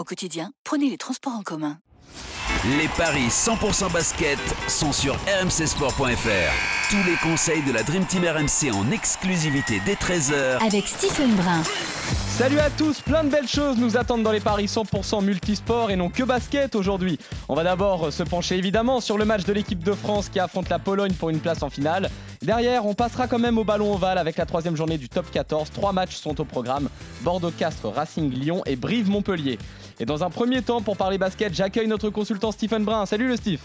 Au quotidien, prenez les transports en commun. Les paris 100% basket sont sur rmcsport.fr. Tous les conseils de la Dream Team RMC en exclusivité dès 13h Avec Stephen Brun. Salut à tous, plein de belles choses nous attendent dans les paris 100% multisport et non que basket aujourd'hui. On va d'abord se pencher évidemment sur le match de l'équipe de France qui affronte la Pologne pour une place en finale. Derrière, on passera quand même au ballon ovale avec la troisième journée du top 14. Trois matchs sont au programme Bordeaux-Castres, Racing Lyon et Brive-Montpellier. Et dans un premier temps, pour parler basket, j'accueille notre consultant Stephen Brun. Salut le Steve.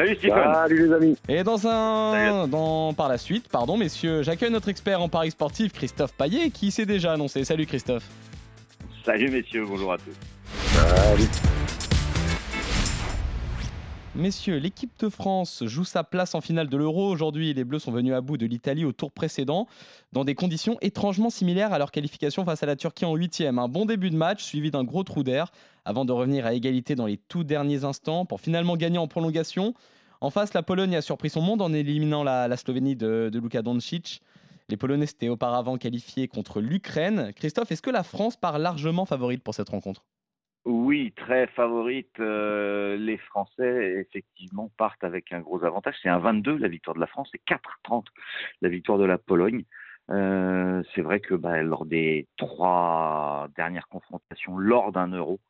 Salut Stephen. Salut les amis. Et dans un, dans, par la suite, pardon messieurs, j'accueille notre expert en paris sportif Christophe Paillet qui s'est déjà annoncé. Salut Christophe. Salut messieurs, bonjour à tous. Salut. Messieurs, l'équipe de France joue sa place en finale de l'Euro. Aujourd'hui, les Bleus sont venus à bout de l'Italie au tour précédent, dans des conditions étrangement similaires à leur qualification face à la Turquie en huitième. Un bon début de match, suivi d'un gros trou d'air, avant de revenir à égalité dans les tout derniers instants, pour finalement gagner en prolongation. En face, la Pologne a surpris son monde en éliminant la, Slovénie de, de Luka Doncic. Les Polonais étaient auparavant qualifiés contre l'Ukraine. Christophe, est-ce que la France part largement favorite pour cette rencontre? Oui, très favorite. Euh, les Français, effectivement, partent avec un gros avantage. C'est un 22 la victoire de la France, c'est 4-30 la victoire de la Pologne. Euh, c'est vrai que bah, lors des trois dernières confrontations, lors d'un euro,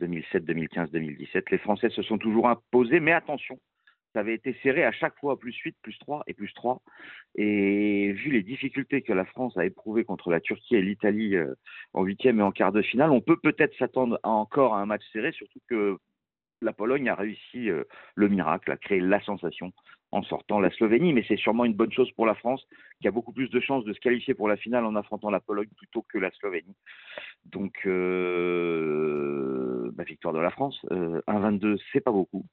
2007, 2015, 2017, les Français se sont toujours imposés, mais attention, ça avait été serré à chaque fois, plus 8, plus 3 et plus 3. Et vu les difficultés que la France a éprouvées contre la Turquie et l'Italie euh, en huitième et en quart de finale, on peut peut-être s'attendre encore à un match serré, surtout que Pologne a réussi euh, le miracle, a créé la sensation en sortant la Slovénie, mais c'est sûrement une bonne chose pour la France, qui a beaucoup plus de chances de se qualifier pour la finale en affrontant la Pologne plutôt que la Slovénie. Donc, euh, bah, victoire de la France, 1-22, c'est pas beaucoup.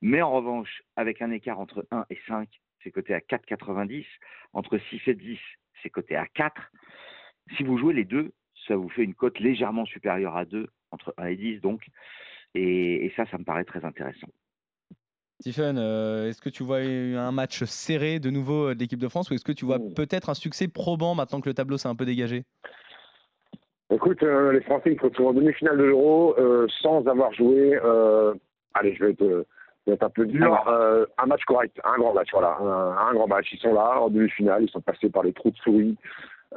Mais en revanche, avec un écart entre 1 et 5, c'est coté à 4,90. Entre 6 et 10, c'est coté à 4. Si vous jouez les deux, ça vous fait une cote légèrement supérieure à 2, entre 1 et 10 donc. Et, ça, ça me paraît très intéressant. Stephen, euh, est-ce que tu vois un match serré de nouveau euh, de l'équipe de France ou est-ce que tu vois mmh. peut-être un succès probant maintenant que le tableau s'est un peu dégagé? Écoute, euh, les Français, ils sont en demi-finale de l'Euro sans avoir joué. allez, je vais être un peu dur. Euh, un match correct, un grand match, voilà. Un, grand match. Ils sont là, en demi-finale, ils sont passés par les trous de souris.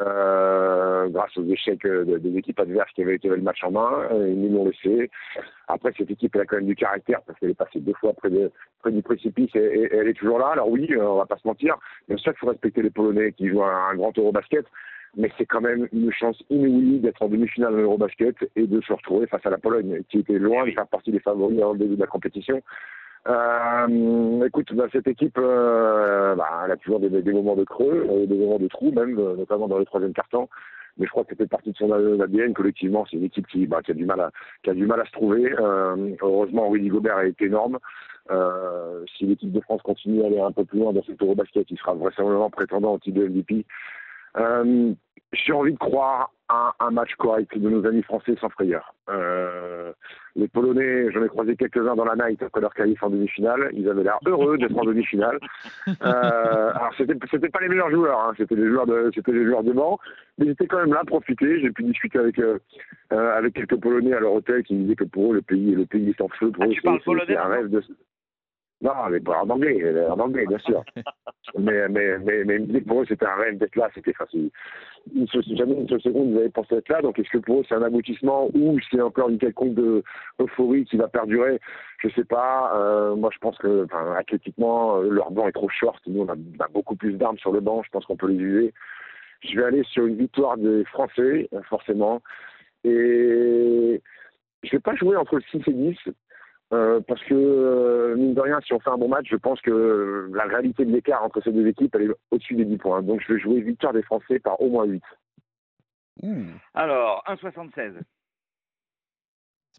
Euh, grâce aux échecs des équipes adverses qui avaient été le match en main, ils nous l'ont laissé. Après, cette équipe, elle a quand même du caractère parce qu'elle est passée deux fois près, de, près du précipice et, elle est toujours là. Alors oui, on va pas se mentir. Bien sûr qu'il faut respecter les Polonais qui jouent un, un grand Eurobasket, mais c'est quand même une chance inouïe d'être en demi-finale de l'Eurobasket et de se retrouver face à la Pologne, qui était loin de faire partie des favoris en début de la compétition. Euh, écoute, bah, cette équipe, euh, bah, elle a toujours des, des, moments de creux, euh, des moments de trous, même, euh, notamment dans les troisième cartons. Mais je crois que c'était partie de son ADN collectivement. C'est une équipe qui, bah, qui, a du mal à, qui a du mal à se trouver. Euh, heureusement, Rudy Gobert est énorme. Euh, si l'équipe de France continue à aller un peu plus loin dans cet Eurobasket, il sera vraisemblablement prétendant au titre de MVP. J'ai envie de croire à un match correct de nos amis français sans frayeur. Euh, les Polonais, j'en ai croisé quelques-uns dans la night après leur qualif en demi-finale. Ils avaient l'air heureux d'être en demi-finale. Euh, alors c'était c'était pas les meilleurs joueurs, hein. c'était les joueurs de c'était les joueurs de banc, mais ils étaient quand même là, profiter. J'ai pu discuter avec euh, avec quelques Polonais à leur hôtel qui me disaient que pour eux le pays le pays est en feu. Pour ah, eux, tu parles polonais un rêve de non, mais en anglais, en anglais, bien sûr. mais, mais, mais, mais, pour eux, c'était un rêve d'être là. C'était facile. Une jamais une seule seconde, ils avaient pensé être là. Donc, est-ce que pour eux, c'est un aboutissement ou c'est encore une quelconque de euphorie qui va perdurer? Je sais pas. Euh, moi, je pense que, enfin, athlétiquement, euh, leur banc est trop short. Nous, on a, a beaucoup plus d'armes sur le banc. Je pense qu'on peut les user. Je vais aller sur une victoire des Français, forcément. Et je vais pas jouer entre 6 et 10. Euh, parce que, euh, mine de rien, si on fait un bon match, je pense que la réalité de l'écart entre ces deux équipes, elle est au-dessus des 10 points. Donc je vais jouer victoire des Français par au moins 8. Alors, 1,76.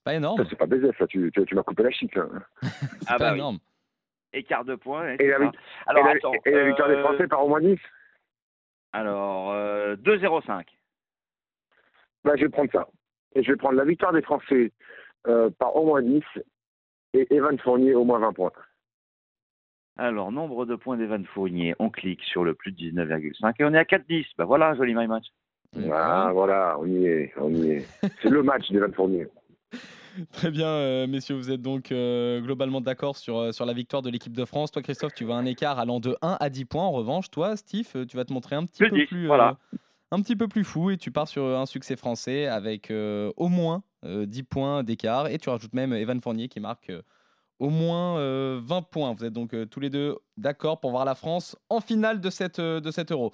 Pas énorme. C'est pas baiser, ça. Tu, tu, tu m'as coupé la chic. C'est Ah pas bah oui. énorme. Écart de points. Et c'est la, ça. vic- Alors, et la- attends, et la victoire des euh, Français par au moins 10 Alors, euh, 2-0-5. bah, Je vais prendre ça. Et je vais prendre la victoire des Français euh, par au moins 10 et Evan Fournier au moins 20 points. Alors, nombre de points d'Evan Fournier, on clique sur le plus de 19,5 et on est à 4-10. Bah voilà, joli my match. Ah, voilà, on y est, on y est. C'est le match d'Evan Fournier. Très bien, euh, messieurs, vous êtes donc euh, globalement d'accord sur, euh, sur la victoire de l'équipe de France. Toi, Christophe, tu vois un écart allant de 1 à 10 points. En revanche, toi, Steve, tu vas te montrer un petit, Plus peu 10, plus, euh, voilà. un petit peu plus fou et tu pars sur un succès français avec euh, au moins 10 points d'écart. Et tu rajoutes même Evan Fournier qui marque euh, au moins euh, 20 points. Vous êtes donc euh, tous les deux d'accord pour voir la France en finale de, cette, euh, de cet euro.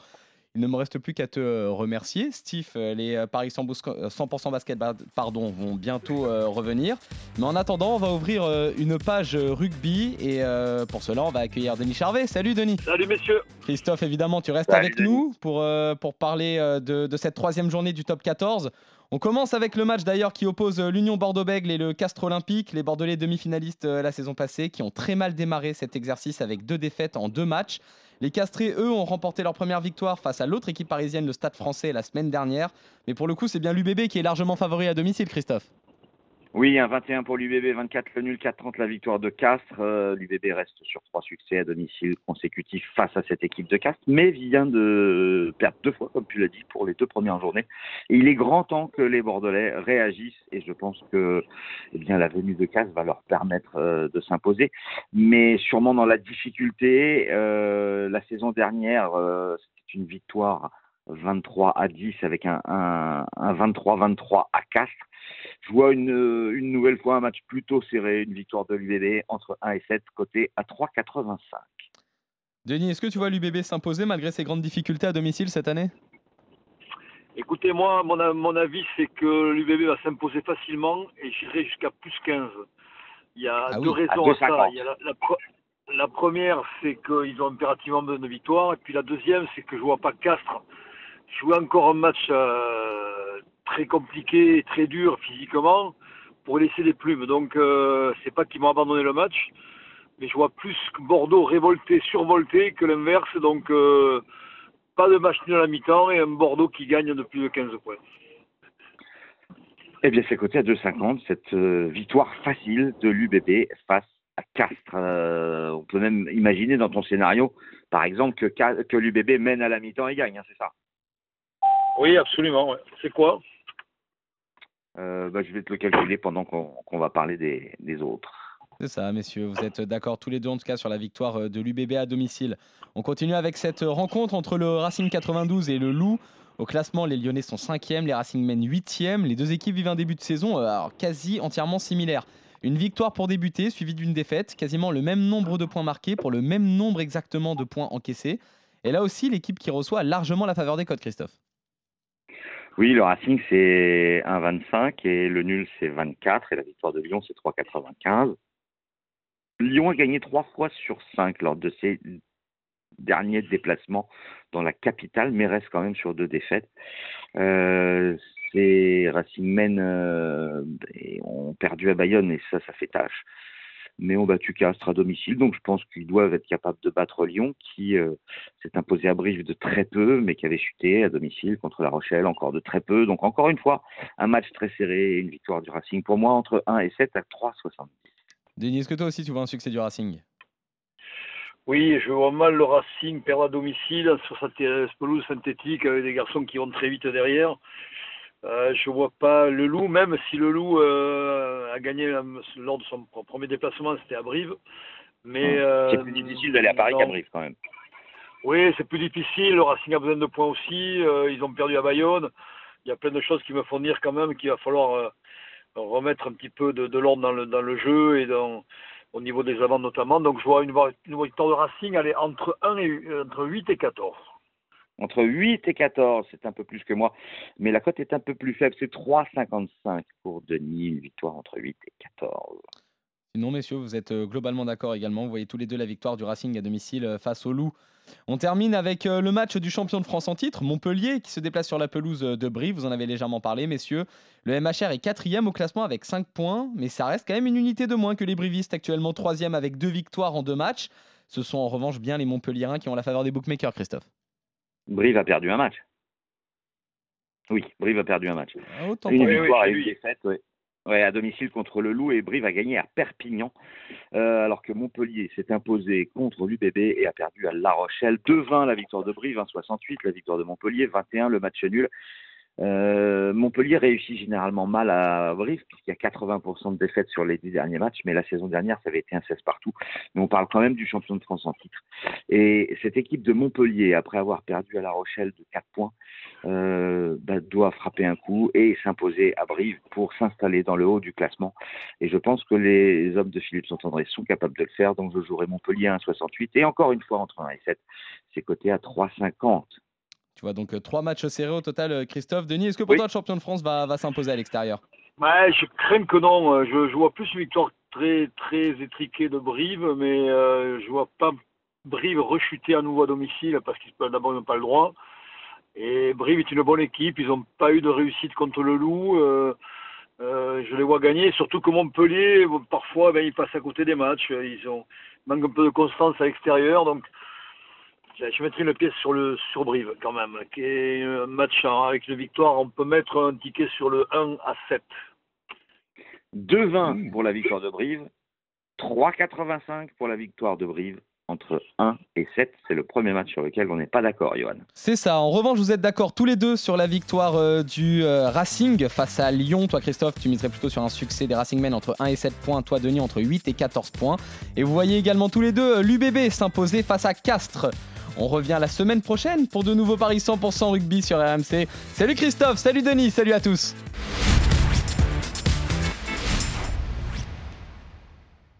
Il ne me reste plus qu'à te euh, remercier. Steve, euh, les euh, Paris 100% euh, 100% basket ba- pardon, vont bientôt euh, revenir. Mais en attendant, on va ouvrir euh, une page euh, rugby. Et euh, pour cela, on va accueillir Denis Charvet. Salut Denis. Salut messieurs. Christophe, évidemment, tu restes Salut, avec Denis. nous pour, euh, pour parler euh, de, de cette troisième journée du top 14. On commence avec le match d'ailleurs qui oppose euh, l'Union Bordeaux-Bègles et le Castres Olympique, les Bordelais demi-finalistes euh, la saison passée, qui ont très mal démarré cet exercice avec deux défaites en deux matchs. Les Castrés, eux, ont remporté leur première victoire face à l'autre équipe parisienne, le Stade français, la semaine dernière. Mais pour le coup, c'est bien l'UBB qui est largement favori à domicile, Christophe. Oui, un 21 pour l'UBB, 24 le nul, 4-30 la victoire de Castres. Euh, L'UBB reste sur trois succès à domicile consécutifs face à cette équipe de Castres, mais vient de perdre deux fois, comme tu l'as dit, pour les deux premières journées. Il est grand temps que les Bordelais réagissent et je pense que eh bien, la venue de Castres va leur permettre euh, de s'imposer. Mais sûrement dans la difficulté, euh, la saison dernière, euh, c'était une victoire 23 à 10 avec un, un, un 23-23 à Castres. Je vois une, euh, une nouvelle fois un match plutôt serré, une victoire de l'UBB entre 1 et 7, côté à 3,85. Denis, est-ce que tu vois l'UBB s'imposer malgré ses grandes difficultés à domicile cette année? Écoutez, moi, mon, avis, c'est que l'UBB va s'imposer facilement et j'irai jusqu'à plus 15. Il y a Ah deux oui, raisons à à, ça. 2,50. Il y a la, la pre- la première, c'est qu'ils ont impérativement besoin de victoire. Et puis la deuxième, c'est que je vois pas Castres jouer encore un match euh, très compliqué et très dur physiquement pour laisser des plumes. Donc, euh, c'est pas qu'ils vont abandonner le match, mais je vois plus Bordeaux révolté, survolté que l'inverse. Donc, euh, pas de match nul à la mi-temps et un Bordeaux qui gagne de plus de 15 points. Eh bien, c'est coté à 2,50, cette euh, victoire facile de l'UBB face à Castres. Euh, on peut même imaginer dans ton scénario, par exemple, que l'UBB mène à la mi-temps et gagne, hein, c'est ça? Oui, absolument. ouais. C'est quoi? Euh, bah, Je vais te le calculer pendant qu'on va parler des, des autres. C'est ça, messieurs. Vous êtes d'accord tous les deux, en tout cas, sur la victoire euh, de l'UBB à domicile. On continue avec cette euh, rencontre entre le Racing 92 et le Loup. Au classement, les Lyonnais sont 5e, les Racing mènent 8e. Les deux équipes vivent un début de saison euh, alors, quasi entièrement similaire. Une victoire pour débuter, suivie d'une défaite, quasiment le même nombre de points marqués pour le même nombre exactement de points encaissés. Et là aussi, l'équipe qui reçoit a largement la faveur des codes, Christophe. Oui, le Racing, c'est 1,25 et le nul, c'est 24 et la victoire de Lyon, c'est 3,95. Lyon a gagné trois fois sur cinq lors de ses derniers déplacements dans la capitale, mais reste quand même sur deux défaites. Euh, ces Racing Men euh, perdu à Bayonne et ça, ça fait tâche. Mais ont battu Castres à domicile, donc je pense qu'ils doivent être capables de battre Lyon, qui euh, s'est imposé à Brive de très peu, mais qui avait chuté à domicile contre La Rochelle encore de très peu. Donc encore une fois, un match très serré et une victoire du Racing pour moi entre 1 et 7 à 3,70. Denis, est-ce que toi aussi tu vois un succès du Racing? Oui, je vois mal le Racing perdre à domicile sur sa terre- pelouse synthétique avec des garçons qui vont très vite derrière. Euh, je vois pas le Loup, même si le Loup euh, a gagné lors de son pr- premier déplacement, c'était à Brive. Mais C'est euh, plus difficile d'aller à Paris qu'à Brive quand même. Oui, c'est plus difficile. Le Racing a besoin de points aussi. Euh, ils ont perdu à Bayonne. Il y a plein de choses qui me font dire quand même qu'il va falloir remettre un petit peu de, de l'ordre dans le, dans le jeu et dans, au niveau des avants notamment. Donc je vois une, une victoire de Racing aller entre 1 et, entre 8 et 14. Entre 8 et 14, c'est un peu plus que moi. Mais la cote est un peu plus faible, c'est 3,55 pour Denis, une victoire entre 8 et 14. Sinon, messieurs, vous êtes euh, globalement d'accord également. Vous voyez tous les deux la victoire du Racing à domicile euh, face au Loup. On termine avec euh, le match du champion de France en titre, Montpellier, qui se déplace sur la pelouse de Brive. Vous en avez légèrement parlé, messieurs. Le MHR est quatrième au classement avec 5 points, mais ça reste quand même une unité de moins que les Brivistes, actuellement troisième avec deux victoires en deux matchs. Ce sont en revanche bien les Montpelliérains qui ont la faveur des bookmakers, Christophe. Brive a perdu un match. Oui, Brive a perdu un match. Ah, Une oui, victoire et une défaite. Ouais, à domicile contre le Loup et Brive a gagné à Perpignan, euh, alors que Montpellier s'est imposé contre l'UBB et a perdu à La Rochelle. 2-20 la victoire de Brive, 1,68 la victoire de Montpellier, 21 le match nul. Euh, Montpellier réussit généralement mal à Brive, puisqu'il y a 80% de défaites sur les 10 derniers matchs, mais la saison dernière, ça avait été un 16 partout. Mais on parle quand même du champion de France en titre. Et cette équipe de Montpellier, après avoir perdu à La Rochelle de 4 points, euh, bah, doit frapper un coup et s'imposer à Brive pour s'installer dans le haut du classement. Et je pense que les hommes de Philippe Saint-André sont capables de le faire, donc je jouerai Montpellier à 1,68 et encore une fois entre 1 et 7, c'est coté à 3,50. Tu vois donc euh, trois matchs serrés au total, euh, Christophe. Denis, est-ce que pour Oui. toi le champion de France va, va s'imposer à l'extérieur? Ouais, je crains que non. Je, je vois plus une victoire très très étriquée de Brive, mais euh, je vois pas Brive rechuter à nouveau à domicile parce qu'ils d'abord n'ont pas le droit. Et Brive est une bonne équipe. Ils n'ont pas eu de réussite contre le Loup. Euh, euh, je les vois gagner, surtout que Montpellier, parfois, ben, ils passent à côté des matchs. Ils ont manquent un peu de constance à l'extérieur, donc je je mettrai une pièce sur le sur Brive quand même, qui est un match hein, avec une victoire. On peut mettre un ticket sur le 1 à 7. 2,20 pour la victoire de Brive, 3,85 pour la victoire de Brive. Entre 1 et 7, c'est le premier match sur lequel on n'est pas d'accord, Johan. C'est ça. En revanche, vous êtes d'accord tous les deux sur la victoire euh, du euh, Racing face à Lyon. Toi, Christophe, tu miserais plutôt sur un succès des Racingmen entre 1 et 7 points. Toi, Denis, entre 8 et 14 points. Et vous voyez également tous les deux euh, l'UBB s'imposer face à Castres. On revient la semaine prochaine pour de nouveaux paris 100% rugby sur RMC. Salut Christophe, salut Denis, salut à tous.